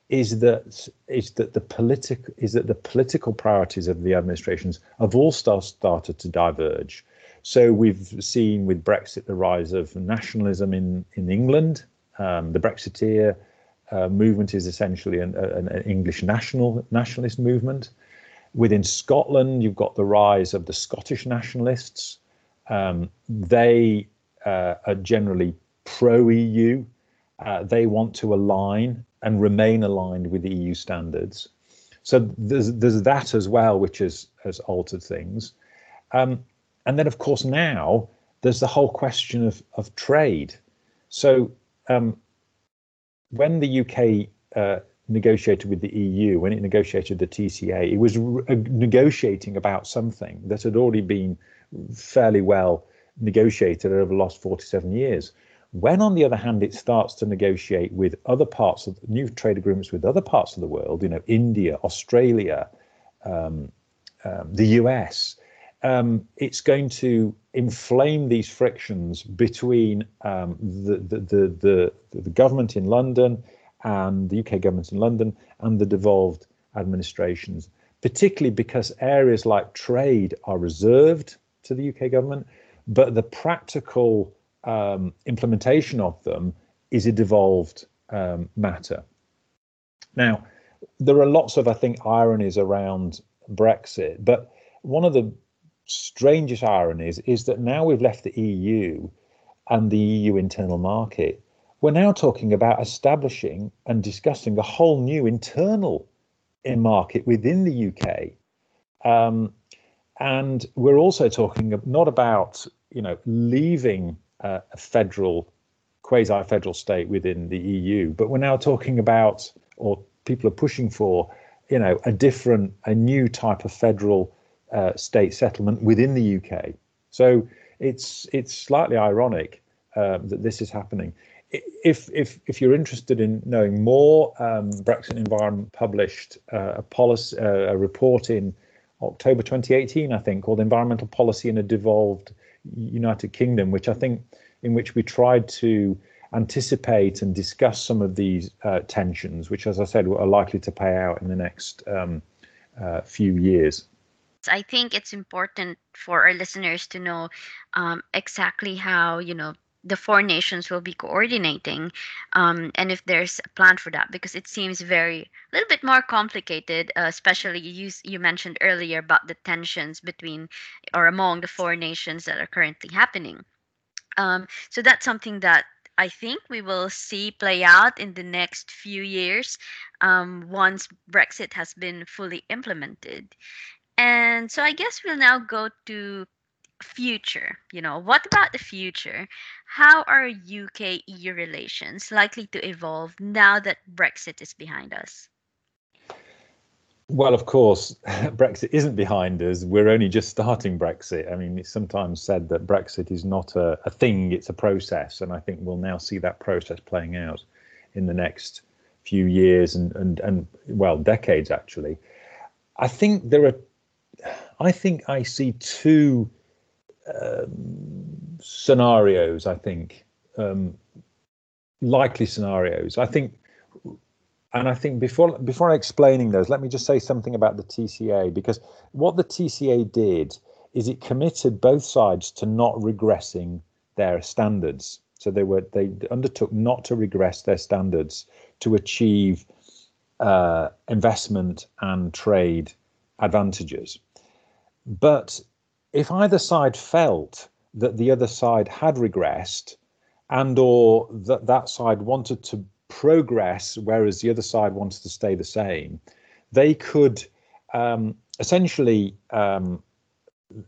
S2: is that is that the political is that the political priorities of the administrations have all start, started to diverge. So we've seen with Brexit the rise of nationalism in in England, um, the Brexiteer uh, movement is essentially an, an, English national nationalist movement. Within Scotland, you've got the rise of the Scottish nationalists. Um, they uh, are generally pro EU. Uh, they want to align and remain aligned with EU standards. So there's there's that as well, which has has altered things. Um, and then, of course, now there's the whole question of of trade. So um, when the UK uh, negotiated with the EU, when it negotiated the TCA, it was re- uh, negotiating about something that had already been fairly well negotiated over the last 47 years. When, on the other hand, it starts to negotiate with other parts of new trade agreements with other parts of the world, you know, India, Australia, um, um, the US, um, it's going to inflame these frictions between um, the, the, the, the, the government in London and the UK government in London and the devolved administrations, particularly because areas like trade are reserved to the UK government, but the practical um, implementation of them is a devolved um, matter. Now, there are lots of, I think, ironies around Brexit, but one of the strangest ironies is that now we've left the EU and the EU internal market, we're now talking about establishing and discussing a whole new internal market within the UK. Um, and we're also talking not about you know leaving a federal quasi federal state within the EU. But we're now talking about, or people are pushing for, you know, a different, a new type of federal uh, state settlement within the UK. So it's it's slightly ironic um, that this is happening. If if if you're interested in knowing more, um, Brexit Environment published uh, a policy uh, a report in October 2018, I think, called Environmental Policy in a Devolved United Kingdom, which I think in which we tried to anticipate and discuss some of these uh, tensions, which, as I said, are likely to pay out in the next um, uh, few years.
S1: I think it's important for our listeners to know um, exactly how you know the four nations will be coordinating um, and if there's a plan for that because it seems very a little bit more complicated uh, especially you you mentioned earlier about the tensions between or among the four nations that are currently happening um, so that's something that I think we will see play out in the next few years um, once Brexit has been fully implemented. And so I guess we'll now go to future. You know, what about the future? How are UK EU relations likely to evolve now that Brexit is behind us?
S2: Well, of course, Brexit isn't behind us. We're only just starting Brexit. I mean, it's sometimes said that Brexit is not a, a thing, it's a process. And I think we'll now see that process playing out in the next few years and, and, and well, decades actually. I think there are, I think I see two um, scenarios, I think, um, likely scenarios. I think and I think before before explaining those, let me just say something about the TCA because what the TCA did is it committed both sides to not regressing their standards. So they were they undertook not to regress their standards to achieve uh, investment and trade advantages. But if either side felt that the other side had regressed and or that that side wanted to progress, whereas the other side wanted to stay the same, they could um, essentially, um,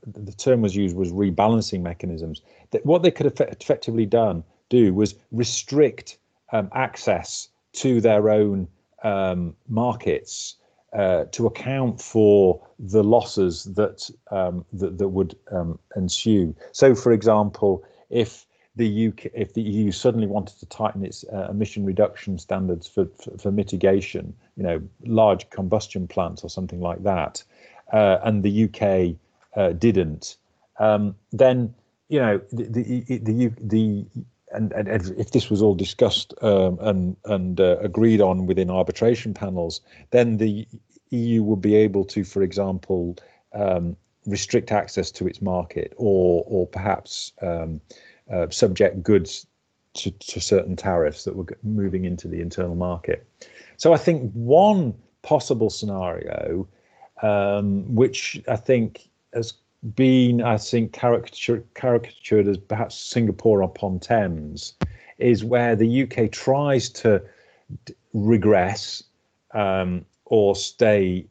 S2: the term was used was rebalancing mechanisms. That what they could have effectively done do was restrict um, access to their own um, markets uh, to account for the losses that um, that, that would um, ensue. So, for example, if the UK, if the EU suddenly wanted to tighten its uh, emission reduction standards for, for, for mitigation, you know, large combustion plants or something like that, uh, and the UK uh, didn't, um, then you know the the the, the and, and, if this was all discussed um, and and uh, agreed on within arbitration panels, then the EU would be able to, for example, um, restrict access to its market, or or perhaps um, uh, subject goods to, to certain tariffs that were moving into the internal market. So I think one possible scenario, um, which I think has been, I think, caricature, caricatured as perhaps Singapore upon Thames, is where the UK tries to d- regress um, or stay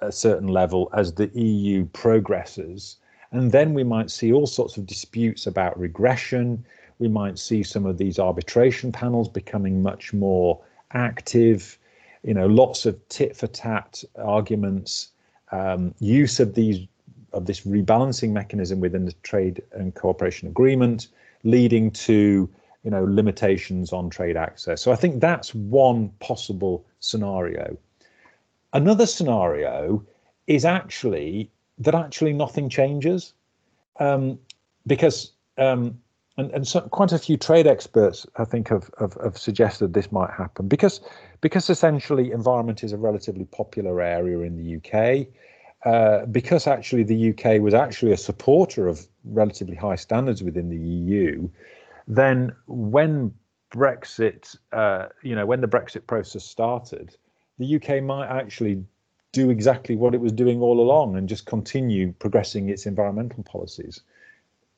S2: a certain level as the EU progresses and then we might see all sorts of disputes about regression. We might see some of these arbitration panels becoming much more active. You know, lots of tit for tat arguments, um, use of these of this rebalancing mechanism within the trade and cooperation agreement, leading to you know limitations on trade access. So I think that's one possible scenario. Another scenario is actually that actually nothing changes um, because um, and, and so quite a few trade experts I think have, have, have suggested this might happen because because essentially environment is a relatively popular area in the UK uh, because actually the UK was actually a supporter of relatively high standards within the EU then when Brexit uh, you know when the Brexit process started the UK might actually do exactly what it was doing all along and just continue progressing its environmental policies.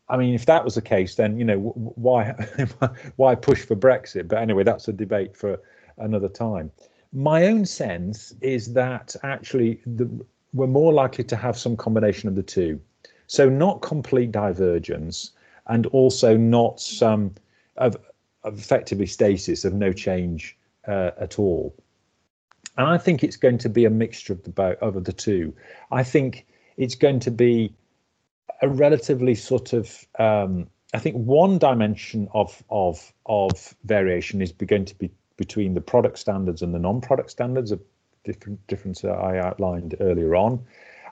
S2: I mean, if that was the case, then you know why why push for Brexit? But anyway, that's a debate for another time. My own sense is that actually the, we're more likely to have some combination of the two. So not complete divergence, and also not some of effectively stasis of no change uh, at all. And I think it's going to be a mixture of the of the two. I think it's going to be a relatively sort of um, I think one dimension of of of variation is going to be between the product standards and the non-product standards of different difference I outlined earlier on.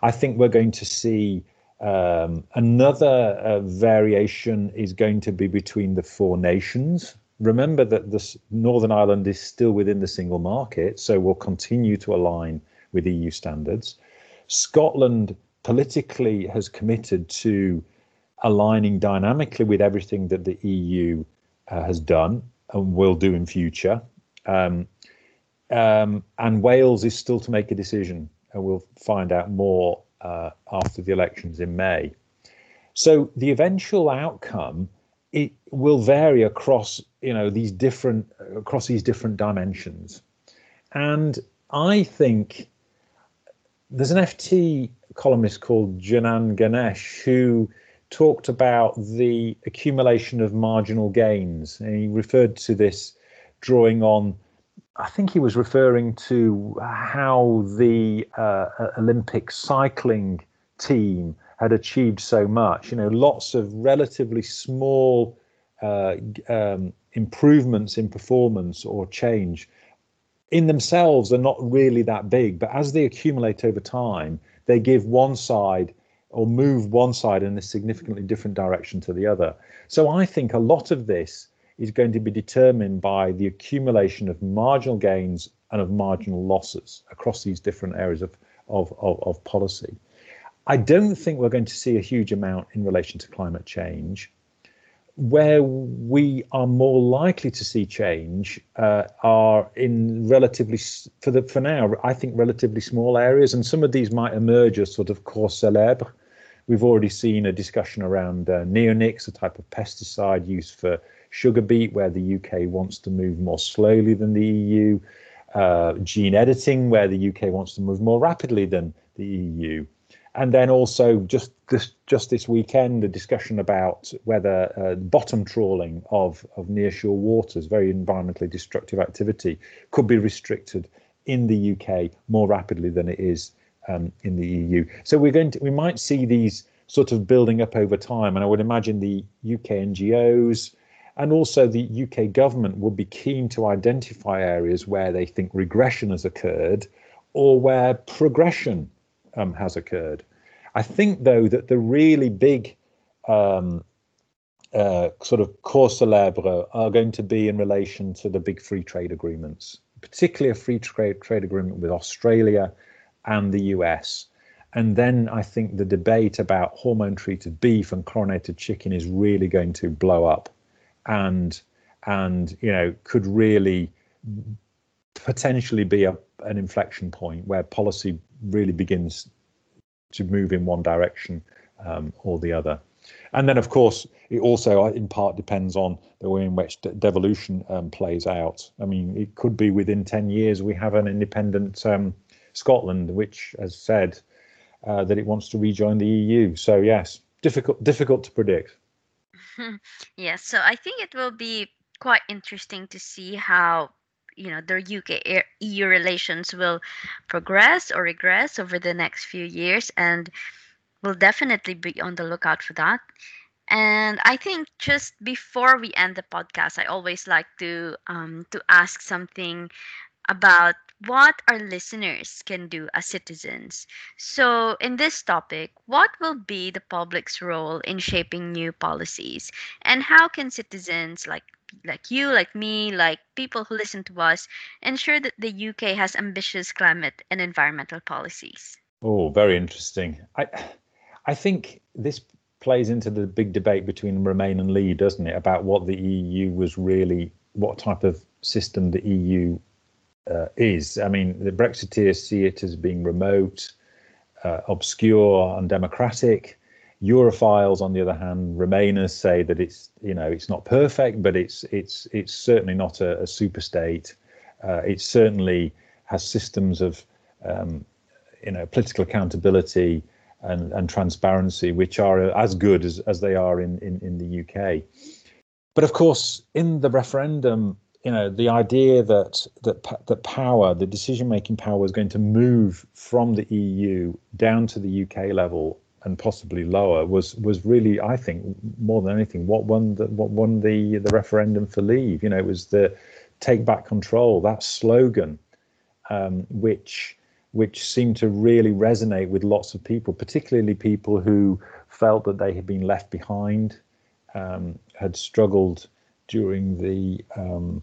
S2: I think we're going to see um, another uh, variation is going to be between the four nations. Remember that Northern Ireland is still within the single market, so we'll continue to align with EU standards. Scotland politically has committed to aligning dynamically with everything that the EU uh, has done and will do in future. Um, um, and Wales is still to make a decision, and we'll find out more uh, after the elections in May. So the eventual outcome it will vary across you know these different across these different dimensions, and I think there's an FT columnist called Janan Ganesh who talked about the accumulation of marginal gains, and he referred to this drawing on I think he was referring to how the uh, Olympic cycling team had achieved so much. You know, lots of relatively small uh, um, improvements in performance or change in themselves are not really that big, but as they accumulate over time, they give one side or move one side in a significantly different direction to the other. So I think a lot of this is going to be determined by the accumulation of marginal gains and of marginal losses across these different areas of, of, of, of policy. I don't think we're going to see a huge amount in relation to climate change. Where we are more likely to see change uh, are in relatively, for the for now, I think relatively small areas, and some of these might emerge as sort of cause célèbre. We've already seen a discussion around uh, neonics, a type of pesticide used for sugar beet, where the UK wants to move more slowly than the EU, uh, gene editing, where the UK wants to move more rapidly than the EU. And then also just this just this weekend, a discussion about whether uh, bottom trawling of of nearshore waters, very environmentally destructive activity, could be restricted in the UK more rapidly than it is um, in the EU. So we're going to we might see these sort of building up over time, and I would imagine the UK NGOs, and also, the UK government will be keen to identify areas where they think regression has occurred or where progression um, has occurred. I think, though, that the really big um, uh, sort of cause célèbre are going to be in relation to the big free trade agreements, particularly a free trade, trade agreement with Australia and the US. And then I think the debate about hormone treated beef and chlorinated chicken is really going to blow up and and you know could really potentially be a, an inflection point where policy really begins to move in one direction um, or the other. And then, of course, it also in part depends on the way in which de- devolution um, plays out. I mean, it could be within 10 years we have an independent um, Scotland, which has said uh, that it wants to rejoin the EU. So, yes, difficult difficult to predict.
S1: Yes, so I think it will be quite interesting to see how you know the UK EU relations will progress or regress over the next few years, and we'll definitely be on the lookout for that. And I think just before we end the podcast, I always like to um, to ask something about what our listeners can do as citizens. So, in this topic, what will be the public's role in shaping new policies, and how can citizens like like you, like me, like people who listen to us, ensure that the UK has ambitious climate and environmental policies?
S2: Oh, very interesting. I I think this plays into the big debate between Remain and Leave, doesn't it, about what the EU was really, what type of system the EU uh, is. I mean, the Brexiteers see it as being remote, uh, obscure, undemocratic. Europhiles, on the other hand, Remainers say that it's you know it's not perfect, but it's it's it's certainly not a, a super state. Uh, it certainly has systems of um, you know political accountability and, and transparency, which are as good as, as they are in, in, in the UK. but of course, in the referendum, you know, the idea that that that power, the decision-making power, was going to move from the EU down to the UK level and possibly lower was was really, I think, more than anything, what won the what won the the referendum for leave. You know, it was the take back control that slogan, um, which which seemed to really resonate with lots of people, particularly people who felt that they had been left behind, um, had struggled during the um,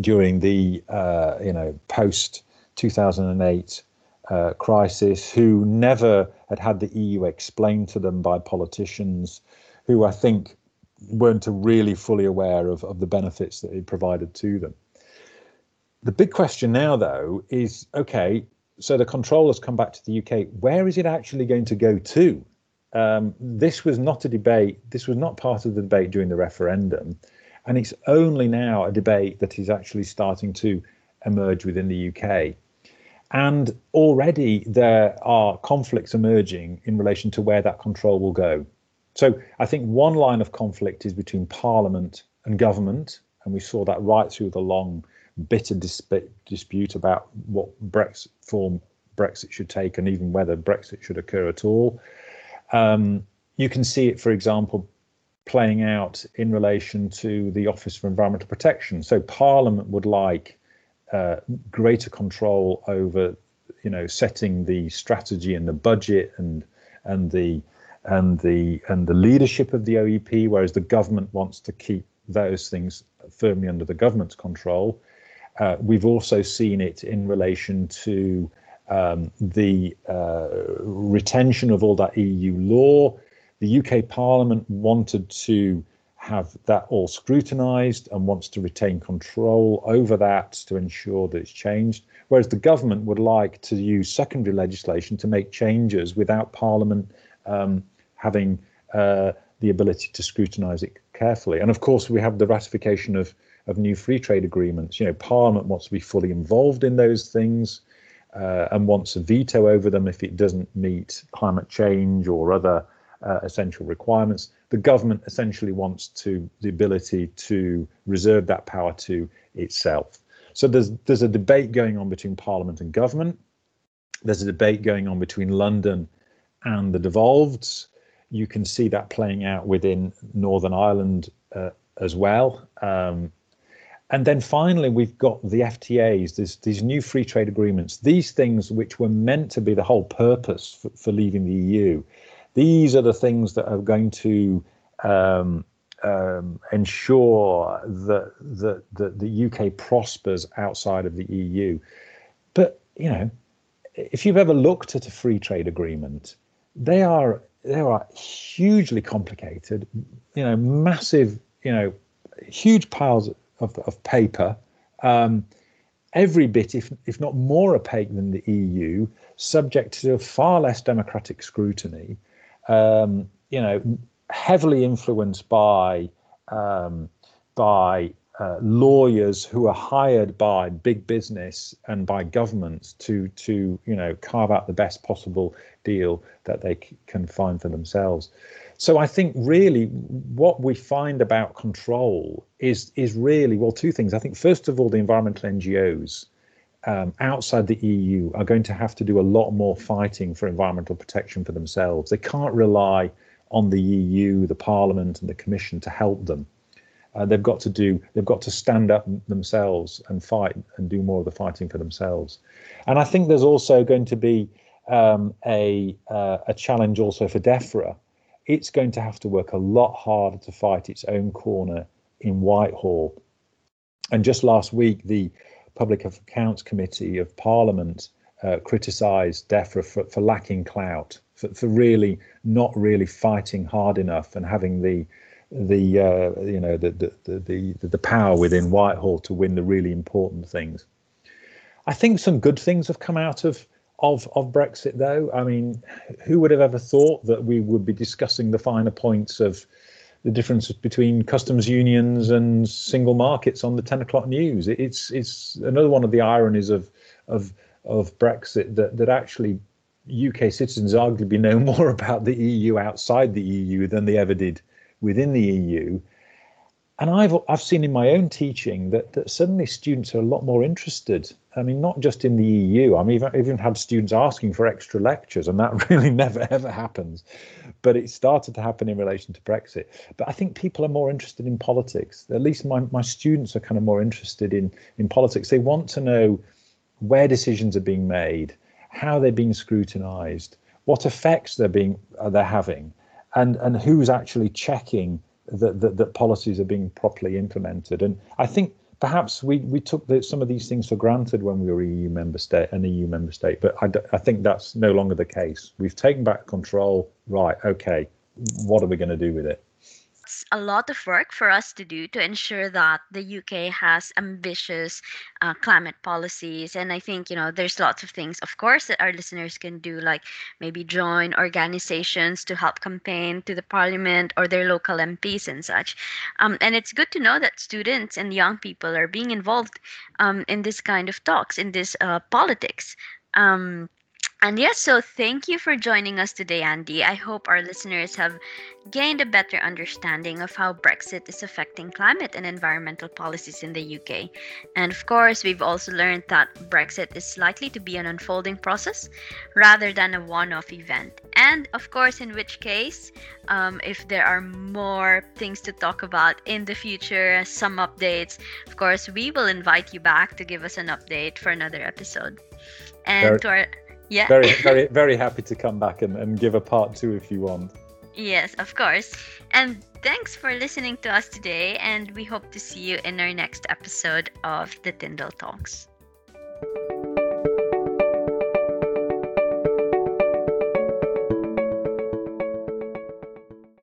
S2: during the uh, you know post 2008 uh, crisis, who never had had the EU explained to them by politicians, who I think weren't really fully aware of, of the benefits that it provided to them. The big question now, though, is okay, so the control has come back to the UK. Where is it actually going to go to? Um, this was not a debate. This was not part of the debate during the referendum, and it's only now a debate that is actually starting to emerge within the UK. And already there are conflicts emerging in relation to where that control will go. So I think one line of conflict is between Parliament and government, and we saw that right through the long, bitter dispute about what Brexit form Brexit should take, and even whether Brexit should occur at all. Um, you can see it, for example, playing out in relation to the Office for Environmental Protection. So Parliament would like uh, greater control over, you know, setting the strategy and the budget and and the and the and the leadership of the OEP, whereas the government wants to keep those things firmly under the government's control. Uh, we've also seen it in relation to um, the uh, retention of all that EU law. The UK Parliament wanted to have that all scrutinised and wants to retain control over that to ensure that it's changed. Whereas the government would like to use secondary legislation to make changes without Parliament um, having uh, the ability to scrutinise it carefully. And of course, we have the ratification of of new free trade agreements. You know, Parliament wants to be fully involved in those things uh, and wants a veto over them if it doesn't meet climate change or other uh, essential requirements. The government essentially wants to the ability to reserve that power to itself. So there's there's a debate going on between Parliament and government. There's a debate going on between London and the devolveds. You can see that playing out within Northern Ireland uh, as well. Um, and then finally, we've got the FTAs, these, these new free trade agreements, these things which were meant to be the whole purpose for, for leaving the EU. These are the things that are going to um, um, ensure that, that, that the UK prospers outside of the EU. But, you know, if you've ever looked at a free trade agreement, they are they are hugely complicated, you know, massive, you know, huge piles of, of paper, um, every bit, if, if not more opaque than the EU, subject to far less democratic scrutiny, um, you know, heavily influenced by um, by uh, lawyers who are hired by big business and by governments to to you know carve out the best possible deal that they can find for themselves. So I think really what we find about control is is really well two things. I think first of all the environmental NGOs um, outside the EU are going to have to do a lot more fighting for environmental protection for themselves. They can't rely on the EU, the Parliament, and the Commission to help them. Uh, they've got to do. They've got to stand up themselves and fight and do more of the fighting for themselves. And I think there's also going to be um, a uh, a challenge also for DEFRA it's going to have to work a lot harder to fight its own corner in Whitehall. And just last week, the Public Accounts Committee of Parliament uh, criticised DEFRA for, for lacking clout, for, for really not really fighting hard enough and having the the uh, you know the, the the the power within Whitehall to win the really important things. I think some good things have come out of of of Brexit, though, I mean, who would have ever thought that we would be discussing the finer points of the difference between customs unions and single markets on the 10 o'clock news? It's it's another one of the ironies of of of Brexit that that actually UK citizens arguably know more about the EU outside the EU than they ever did within the EU. And I've I've seen in my own teaching that that suddenly students are a lot more interested. I mean, not just in the EU. I mean, I've even had students asking for extra lectures, and that really never ever happens. But it started to happen in relation to Brexit. But I think people are more interested in politics. At least my my students are kind of more interested in in politics. They want to know where decisions are being made, how they're being scrutinised, what effects they're being they're having, and and who's actually checking that, that, that policies are being properly implemented. And I think perhaps we, we took the, some of these things for granted when we were EU member state, an EU member state, but I, I think that's no longer the case. We've taken back control. Right, okay, what are we going to do with it?
S1: A lot of work for us to do to ensure that the UK has ambitious uh, climate policies. And I think, you know, there's lots of things, of course, that our listeners can do, like maybe join organizations to help campaign to the parliament or their local MPs and such. Um, and it's good to know that students and young people are being involved um, in this kind of talks, in this uh, politics. Um, and yes, so thank you for joining us today, Andy. I hope our listeners have gained a better understanding of how Brexit is affecting climate and environmental policies in the UK. And of course, we've also learned that Brexit is likely to be an unfolding process rather than a one off event. And of course, in which case, um, if there are more things to talk about in the future, some updates, of course, we will invite you back to give us an update for another episode. And to our
S2: yeah. Very, very, very happy to come back and, and give a part two if you want.
S1: Yes, of course. And thanks for listening to us today. And we hope to see you in our next episode of the Tyndall Talks.